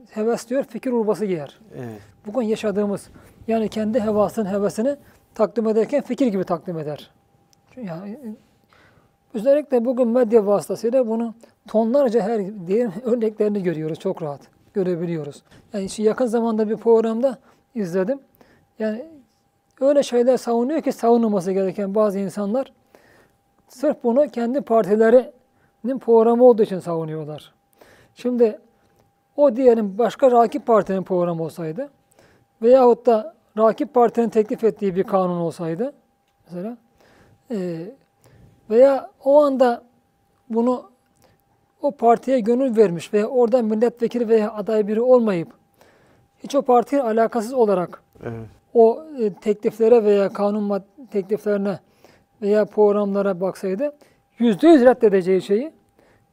B: heves diyor, fikir urbası giyer.
A: Evet.
B: Bugün yaşadığımız yani kendi hevasının hevesini takdim ederken fikir gibi takdim eder. Çünkü Yani, e, özellikle bugün medya vasıtasıyla bunu tonlarca her diye örneklerini görüyoruz çok rahat görebiliyoruz. Yani şu yakın zamanda bir programda izledim. Yani öyle şeyler savunuyor ki savunulması gereken bazı insanlar sırf bunu kendi partilerinin programı olduğu için savunuyorlar. Şimdi o diyelim başka rakip partinin programı olsaydı veyahut da rakip partinin teklif ettiği bir kanun olsaydı mesela e, veya o anda bunu o partiye gönül vermiş veya oradan milletvekili veya aday biri olmayıp hiç o partiye alakasız olarak
A: Evet.
B: O e, tekliflere veya kanun tekliflerine veya programlara baksaydı yüzde yüz reddedeceği şeyi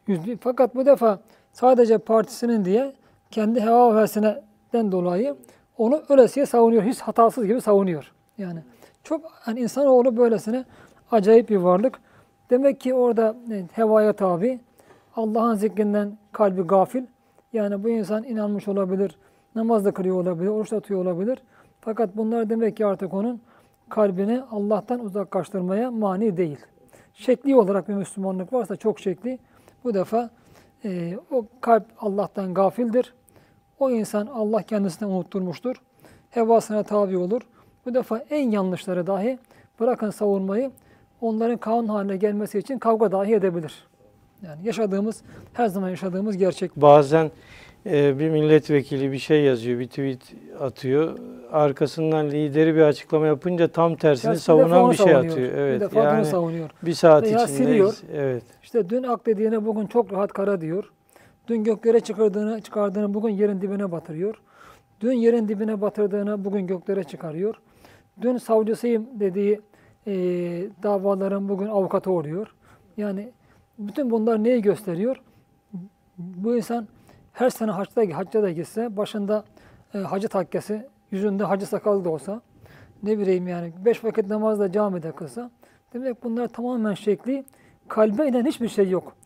B: yüzde, fakat bu defa sadece partisinin diye kendi heva hevesinden dolayı onu öylesiye savunuyor. Hiç hatasız gibi savunuyor. Yani çok hani insanoğlu böylesine acayip bir varlık. Demek ki orada e, hevaya tabi, Allah'ın zikrinden kalbi gafil. Yani bu insan inanmış olabilir, namaz da kılıyor olabilir, oruç da tutuyor olabilir. Fakat bunlar demek ki artık onun kalbini Allah'tan uzaklaştırmaya mani değil. Şekli olarak bir Müslümanlık varsa çok şekli. Bu defa e, o kalp Allah'tan gafildir. O insan Allah kendisine unutturmuştur. Hevasına tabi olur. Bu defa en yanlışları dahi bırakın savunmayı onların kanun haline gelmesi için kavga dahi edebilir. Yani yaşadığımız, her zaman yaşadığımız gerçek.
A: Bazen bir milletvekili bir şey yazıyor, bir tweet atıyor. Arkasından lideri bir açıklama yapınca tam tersini
B: defa
A: savunan bir şey atıyor.
B: Bir
A: Evet.
B: defa bunu
A: Yani
B: savunuyor.
A: bir saat
B: Veya
A: içinde
B: siliyor.
A: evet.
B: İşte dün ak dediğine bugün çok rahat kara diyor. Dün göklere çıkardığını, çıkardığını bugün yerin dibine batırıyor. Dün yerin dibine batırdığını bugün göklere çıkarıyor. Dün savcısıyım dediği e, davaların bugün avukatı oluyor. Yani bütün bunlar neyi gösteriyor? Bu insan her sene hacda, hacca da gitse, başında e, hacı takkesi, yüzünde hacı sakalı da olsa, ne bileyim yani beş vakit namazda camide kılsa, demek bunlar tamamen şekli, kalbe inen hiçbir şey yok.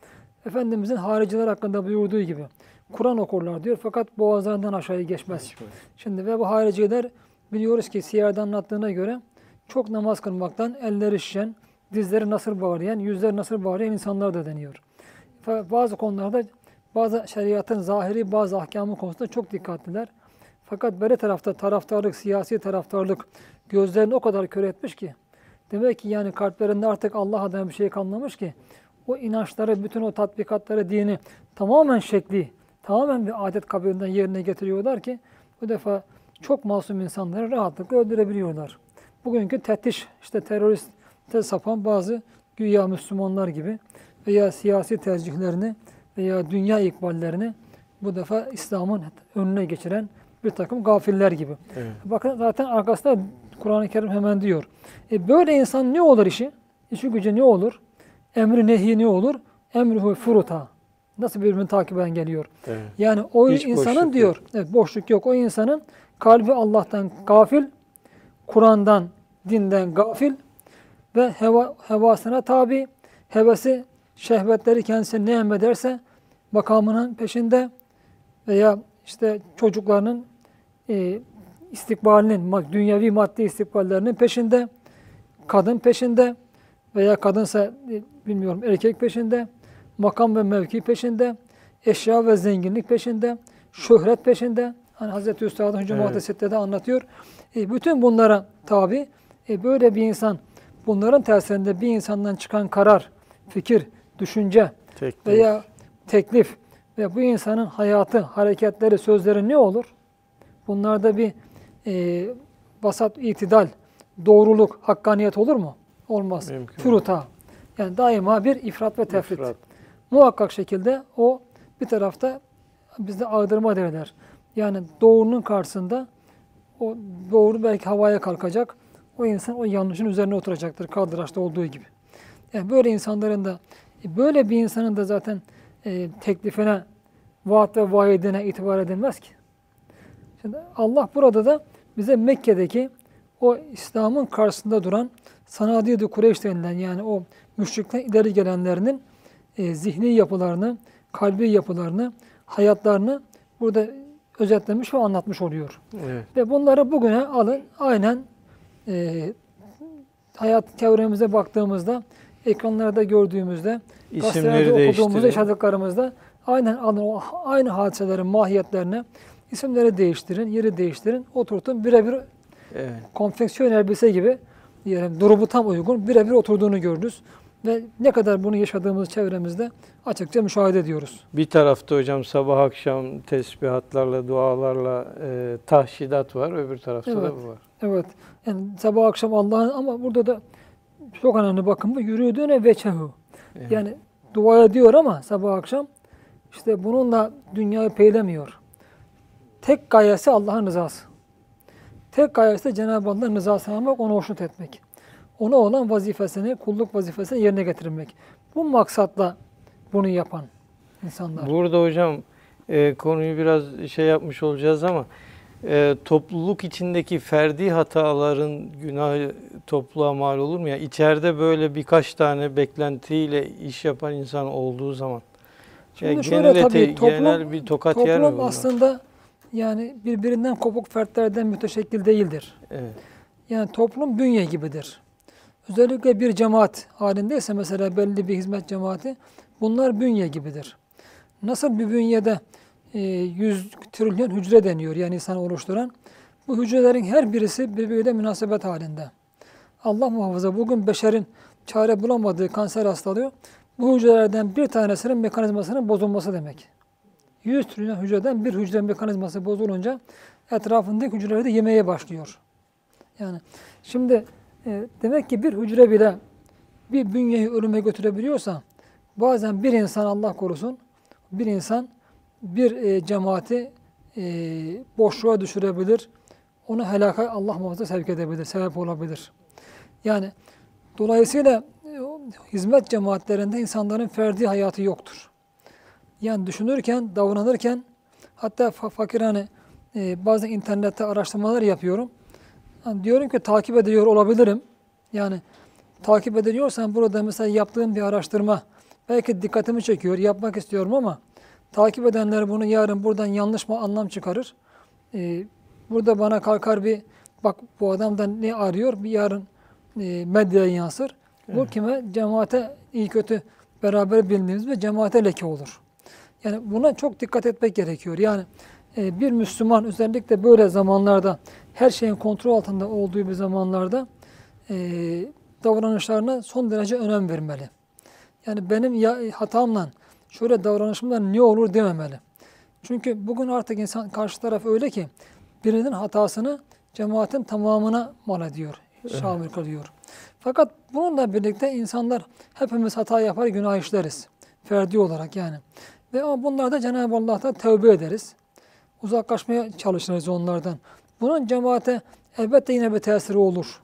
B: Efendimizin hariciler hakkında buyurduğu gibi, Kur'an okurlar diyor fakat boğazlarından aşağıya geçmez. Şimdi ve bu hariciler biliyoruz ki siyerde anlattığına göre çok namaz kılmaktan elleri şişen, dizleri nasır bağlayan, yüzleri nasır bağlayan insanlar da deniyor. Bazı konularda bazı şeriatın zahiri bazı ahkamı konusunda çok dikkatliler. Fakat böyle tarafta taraftarlık, siyasi taraftarlık gözlerini o kadar kör etmiş ki demek ki yani kalplerinde artık Allah adına bir şey kalmamış ki o inançları, bütün o tatbikatları, dini tamamen şekli, tamamen bir adet kabulünden yerine getiriyorlar ki bu defa çok masum insanları rahatlıkla öldürebiliyorlar. Bugünkü tetiş, işte teröriste sapan bazı güya Müslümanlar gibi veya siyasi tercihlerini veya dünya ikballerini bu defa İslam'ın önüne geçiren bir takım gafiller gibi.
A: Evet.
B: Bakın zaten arkasında Kur'an-ı Kerim hemen diyor. E böyle insan ne olur işi? İşi gücü ne olur? Emri nehi ne olur? Emruhu furuta. Nasıl birbirini takiben geliyor?
A: evet.
B: Yani o
A: Hiç
B: insanın diyor, evet boşluk yok. O insanın kalbi Allah'tan gafil, Kur'an'dan, dinden gafil ve heva, hevasına tabi, hevesi, şehvetleri kendisine ne emrederse makamının peşinde veya işte çocuklarının e, istikbalinin, dünyevi maddi istikballerinin peşinde, kadın peşinde veya kadınsa e, bilmiyorum erkek peşinde, makam ve mevki peşinde, eşya ve zenginlik peşinde, şöhret peşinde. Hani Hazreti Üstad'ın Hücumat-ı
A: Evet.
B: Sitte'de anlatıyor. E, bütün bunlara tabi. E, böyle bir insan, bunların tersinde bir insandan çıkan karar, fikir, düşünce
A: Tek
B: veya teklif ve bu insanın hayatı, hareketleri, sözleri ne olur? Bunlarda bir e, vasat itidal, doğruluk, hakkaniyet olur mu? Olmaz.
A: Mümkün.
B: Furuta. Yani daima bir ifrat ve tefrit.
A: İfrat.
B: muhakkak şekilde o bir tarafta bizde ağdırma derler. Yani doğrunun karşısında o doğru belki havaya kalkacak. O insan o yanlışın üzerine oturacaktır kaldıraçta olduğu gibi. Yani böyle insanların da e, böyle bir insanın da zaten e, teklifine, vaat ve vaidine itibar edilmez ki. Şimdi Allah burada da bize Mekke'deki o İslam'ın karşısında duran Sanadiydi Kureyş denilen yani o müşrikten ileri gelenlerinin e, zihni yapılarını, kalbi yapılarını, hayatlarını burada özetlemiş ve anlatmış oluyor.
A: Evet.
B: Ve bunları bugüne alın aynen e, hayat çevremize baktığımızda, ekranlarda gördüğümüzde,
A: İsimleri
B: okuduğumuzda, yaşadıklarımızda o aynı hadiselerin mahiyetlerine isimleri değiştirin, yeri değiştirin, oturtun birebir
A: Evet.
B: konfeksiyon elbise gibi diyelim durumu tam uygun birebir oturduğunu görürüz. Ve ne kadar bunu yaşadığımız çevremizde açıkça müşahede ediyoruz.
A: Bir tarafta hocam sabah akşam tesbihatlarla, dualarla e, tahşidat var. Öbür tarafta da
B: Evet.
A: bu var.
B: Evet. Yani sabah akşam Allah'ın ama burada da çok önemli bakın bu yürüdüğüne veçehu.
A: Evet.
B: Yani dua ediyor ama sabah akşam işte bununla dünyayı peylemiyor. Tek gayesi Allah'ın rızası. Tek gayesi Cenab-ı Allah'ın rızasını almak, onu hoşnut etmek. Ona olan vazifesini, kulluk vazifesini yerine getirmek. Bu maksatla bunu yapan insanlar.
A: Burada hocam e, konuyu biraz şey yapmış olacağız ama e, topluluk içindeki ferdi hataların günahı topluluğa mal olur mu ya? İçeride böyle birkaç tane beklentiyle iş yapan insan olduğu zaman.
B: Şimdi
A: Ya
B: şöyle
A: genel,
B: tabii toplum-
A: genel bir tokat yer mi
B: Toplum
A: bunlar?
B: aslında yani birbirinden kopuk fertlerden müteşekkil değildir.
A: Evet.
B: Yani toplum bünye gibidir. Özellikle bir cemaat halindeyse mesela belli bir hizmet cemaati bunlar bünye gibidir. Nasıl bir bünyede 100 trilyon hücre deniyor yani insan oluşturan. Bu hücrelerin her birisi birbiriyle münasebet halinde. Allah muhafaza bugün beşerin çare bulamadığı kanser hastalığı bu hücrelerden bir tanesinin mekanizmasının bozulması demek. 100 trilyon hücreden bir hücre mekanizması bozulunca etrafındaki hücreleri de yemeye başlıyor. Yani şimdi e, demek ki bir hücre bile bir bünyeyi ölüme götürebiliyorsa bazen bir insan Allah korusun bir insan bir e, cemaati e, boşluğa düşürebilir. Onu helaka Allah muhafaza sevk edebilir, sebep olabilir. Yani dolayısıyla e, hizmet cemaatlerinde insanların ferdi hayatı yoktur. Yani düşünürken, davranırken hatta fa- fakir hani e, bazen internette araştırmalar yapıyorum. Yani diyorum ki takip ediyor olabilirim. Yani takip ediliyorsan burada mesela yaptığım bir araştırma belki dikkatimi çekiyor, yapmak istiyorum ama takip edenler bunu yarın buradan yanlış mı anlam çıkarır. Ee, burada bana kalkar bir bak bu adamdan ne arıyor bir yarın e, medyaya yansır. Bu kime? Cemaate iyi kötü beraber bildiğimiz ve cemaate leke olur. Yani buna çok dikkat etmek gerekiyor. Yani e, bir Müslüman özellikle böyle zamanlarda her şeyin kontrol altında olduğu bir zamanlarda e, davranışlarına son derece önem vermeli. Yani benim ya, hatamla şöyle davranışımdan ne olur dememeli. Çünkü bugün artık insan karşı taraf öyle ki birinin hatasını cemaatin tamamına mal ediyor, şamil kılıyor. Fakat bununla birlikte insanlar hepimiz hata yapar, günah işleriz. Ferdi olarak yani. Ve ama bunlarda Cenab-ı Allah'tan tövbe ederiz. Uzaklaşmaya çalışırız onlardan. Bunun cemaate elbette yine bir tesiri olur.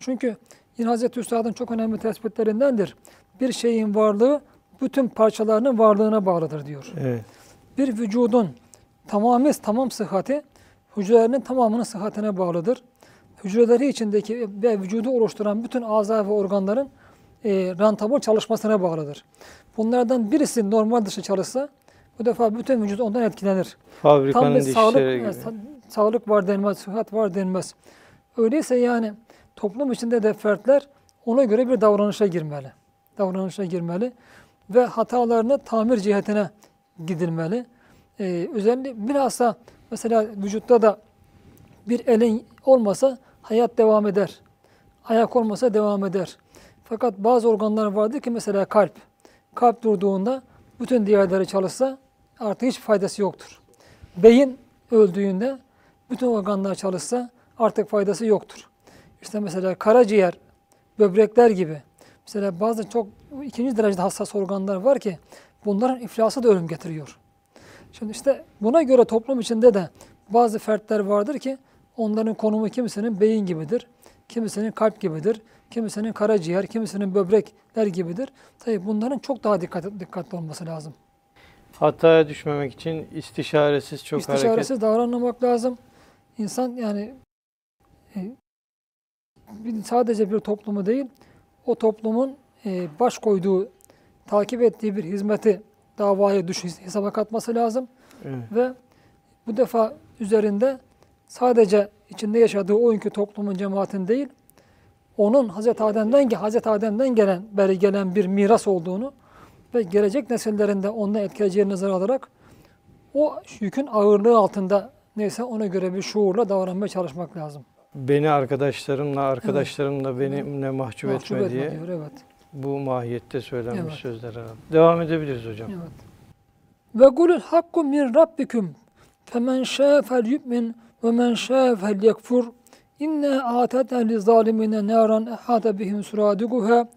B: Çünkü yine Hazreti Üstad'ın çok önemli tespitlerindendir. Bir şeyin varlığı bütün parçalarının varlığına bağlıdır diyor.
A: Evet.
B: Bir vücudun tamamı tamam sıhhati hücrelerinin tamamının sıhhatine bağlıdır. Hücreleri içindeki ve vücudu oluşturan bütün azar ve organların e, rantabıl çalışmasına bağlıdır. Bunlardan birisi normal dışı çalışsa bu defa bütün vücut ondan etkilenir. Tam
A: Fabrikanın
B: bir sağlık,
A: gibi.
B: e, sa- sağlık var denmez, sıhhat var denmez. Öyleyse yani toplum içinde de fertler ona göre bir davranışa girmeli. Davranışa girmeli ve hatalarını tamir cihetine gidilmeli. Ee, özellikle bilhassa mesela vücutta da bir elin olmasa hayat devam eder. Ayak olmasa devam eder. Fakat bazı organlar vardır ki mesela kalp. Kalp durduğunda bütün diğerleri çalışsa artık hiç faydası yoktur. Beyin öldüğünde bütün organlar çalışsa artık faydası yoktur. İşte mesela karaciğer, böbrekler gibi. Mesela bazı çok ikinci derecede hassas organlar var ki bunların iflası da ölüm getiriyor. Şimdi işte buna göre toplum içinde de bazı fertler vardır ki onların konumu kimisinin beyin gibidir, kimisinin kalp gibidir, kimisinin karaciğer, kimisinin böbrekler gibidir. Tabii bunların çok daha dikkat, dikkatli olması lazım.
A: Hataya düşmemek için istişaresiz çok hareket.
B: İstişaresiz davranmamak lazım. İnsan yani e, sadece bir toplumu değil, o toplumun e, baş koyduğu, takip ettiği bir hizmeti davaya düş hesaba katması lazım.
A: Evet.
B: Ve bu defa üzerinde sadece içinde yaşadığı o günkü toplumun cemaatin değil, onun Hazreti Adem'den Hazreti Adem'den gelen beri gelen bir miras olduğunu ve gelecek nesillerinde ondan etkileyeceğini nazara alarak o yükün ağırlığı altında neyse ona göre bir şuurla davranmaya çalışmak lazım.
A: Beni arkadaşlarımla, arkadaşlarım da benimle mahcup,
B: Mahcup
A: etme
B: etme
A: diye
B: diyor, evet.
A: Bu mahiyette söylenmiş
B: Evet.
A: sözler herhalde. Devam edebiliriz hocam.
B: Evet. Ve kulul hakku min rabbikum femen şâ fel yu'min ve men şâ fel yekfur inna a'tadna li zalimine naran ehata bihim suradiquha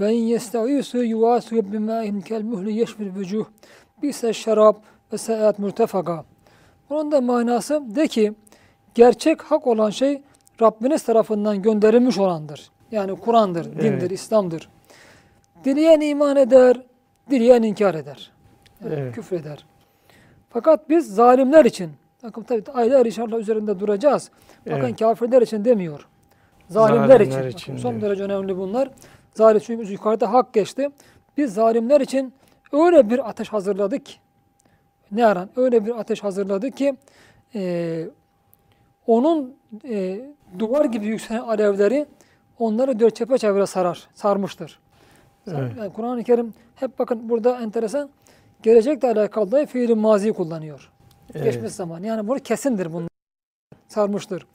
B: ve in yestağisu yuvasu bimâin kel muhli yeşfil vücuh bise şarab ve se'at murtefaka. Bunun da manası de ki gerçek hak olan şey Rabbiniz tarafından gönderilmiş olandır. Yani Kur'an'dır, dindir,
A: Evet.
B: İslam'dır. Dileyen iman eder, dileyen inkar eder. Yani
A: Evet.
B: Küfreder. Fakat biz zalimler için, bakın tabii aylar inşallah üzerinde duracağız. Bakın
A: Evet.
B: kafirler için demiyor. Zalimler,
A: Zalimler
B: için.
A: için
B: Bakın son
A: diyor.
B: derece önemli bunlar. Zalim çünkü yukarıda hak geçti. Biz zalimler için öyle bir ateş hazırladık ki, ne aran? Öyle bir ateş hazırladık ki e, onun e, duvar gibi yükselen alevleri onları dört çepeçevre sarar, sarmıştır.
A: Evet.
B: Yani Kur'an-ı Kerim hep bakın burada enteresan gelecekle alakalı da fiili mazi kullanıyor.
A: Evet.
B: Geçmiş zaman. Yani bunu kesindir bunlar. Sarmıştır.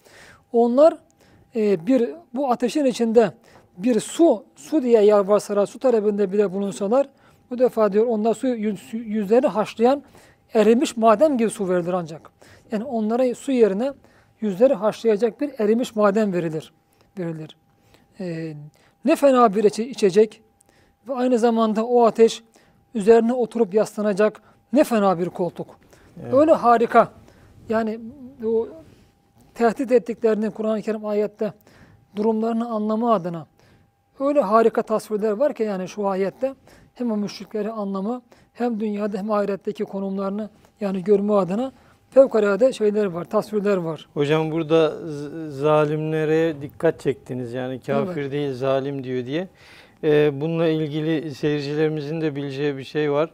B: Onlar e, bir bu ateşin içinde bir su su diye yalvarsalar, su talebinde bile bulunsalar bu defa diyor onlar su yüz- yüzlerini haşlayan erimiş maden gibi su verilir ancak. Yani onlara su yerine yüzleri haşlayacak bir erimiş maden verilir. verilir. E, ne fena bir içe- içecek ve aynı zamanda o ateş üzerine oturup yaslanacak ne fena bir koltuk.
A: Evet.
B: Öyle harika. Yani o tehdit ettiklerini Kur'an-ı Kerim ayette durumlarını anlama adına öyle harika tasvirler var ki yani şu ayette hem o müşrikleri anlamı hem dünyada hem ahiretteki konumlarını yani görme adına fevkalade şeyler var, tasvirler var.
A: Hocam burada zalimlere dikkat çektiniz. Yani kafir
B: Evet.
A: değil zalim diyor diye. Ee, bununla ilgili seyircilerimizin de bileceği bir şey var.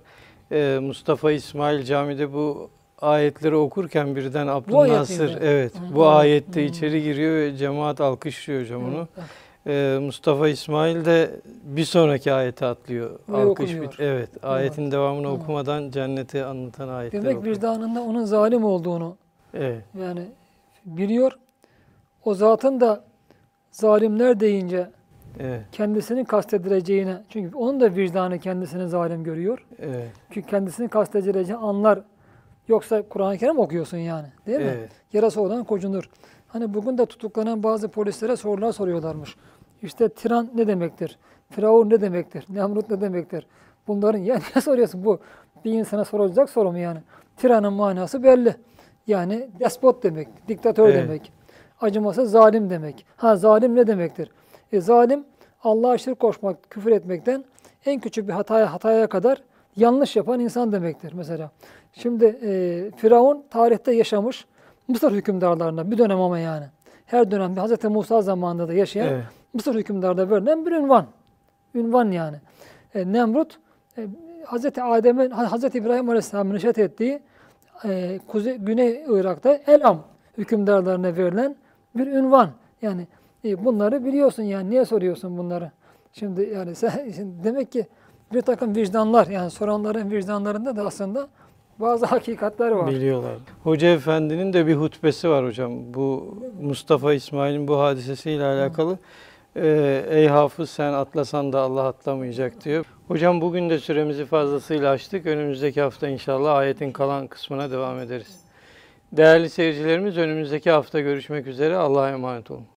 A: Ee, Mustafa İsmail camide bu ayetleri okurken birden Abdülnasır evet bu ayette içeri giriyor ve cemaat alkışlıyor hocam onu. Ee, Mustafa İsmail de bir sonraki ayete atlıyor.
B: Ve
A: Alkış bit. Evet, ayetin devamını okumadan cenneti anlatan ayetler
B: Demek
A: okuyor.
B: vicdanında onun zalim olduğunu
A: Evet.
B: yani biliyor. O zatın da zalimler deyince
A: Evet.
B: kendisini kastedileceğine çünkü onun da vicdanı kendisini zalim görüyor.
A: Evet.
B: Çünkü kendisini kastedileceği anlar yoksa Kur'an-ı Kerim okuyorsun yani değil mi?
A: Evet.
B: Yarası olan kocunur. Hani bugün de tutuklanan bazı polislere sorular soruyorlarmış. İşte tiran ne demektir? Firavun ne demektir? Nemrut ne demektir? Bunların ya niye soruyorsun bu? Bir insana sorulacak soru mu yani? Tiranın manası belli. Yani despot demek, diktatör
A: Evet.
B: demek. Acımasız zalim demek. Ha zalim ne demektir? E, zalim Allah'a şirk koşmak, küfür etmekten en küçük bir hataya hataya kadar yanlış yapan insan demektir mesela. Şimdi e, Firavun tarihte yaşamış Mısır hükümdarlarına bir dönem ama yani. Her dönemde Hz. Musa zamanında da yaşayan
A: Evet.
B: Mısır hükümdarda verilen bir ünvan. Ünvan yani. E, Nemrut e, Hz. Adem'in Hz. İbrahim Aleyhisselam'ın neşet ettiği e, Kuzey Güney Irak'ta Elam hükümdarlarına verilen bir ünvan. Yani e, bunları biliyorsun yani niye soruyorsun bunları? Şimdi yani sen, şimdi demek ki bir takım vicdanlar yani soranların vicdanlarında da aslında bazı hakikatler var.
A: Biliyorlar. Hoca Efendi'nin de bir hutbesi var hocam. Bu Mustafa İsmail'in bu hadisesiyle alakalı. Ee, Ey hafız sen atlasan da Allah atlamayacak diyor. Hocam bugün de süremizi fazlasıyla açtık. Önümüzdeki hafta inşallah ayetin kalan kısmına devam ederiz. Değerli seyircilerimiz önümüzdeki hafta görüşmek üzere. Allah'a emanet olun.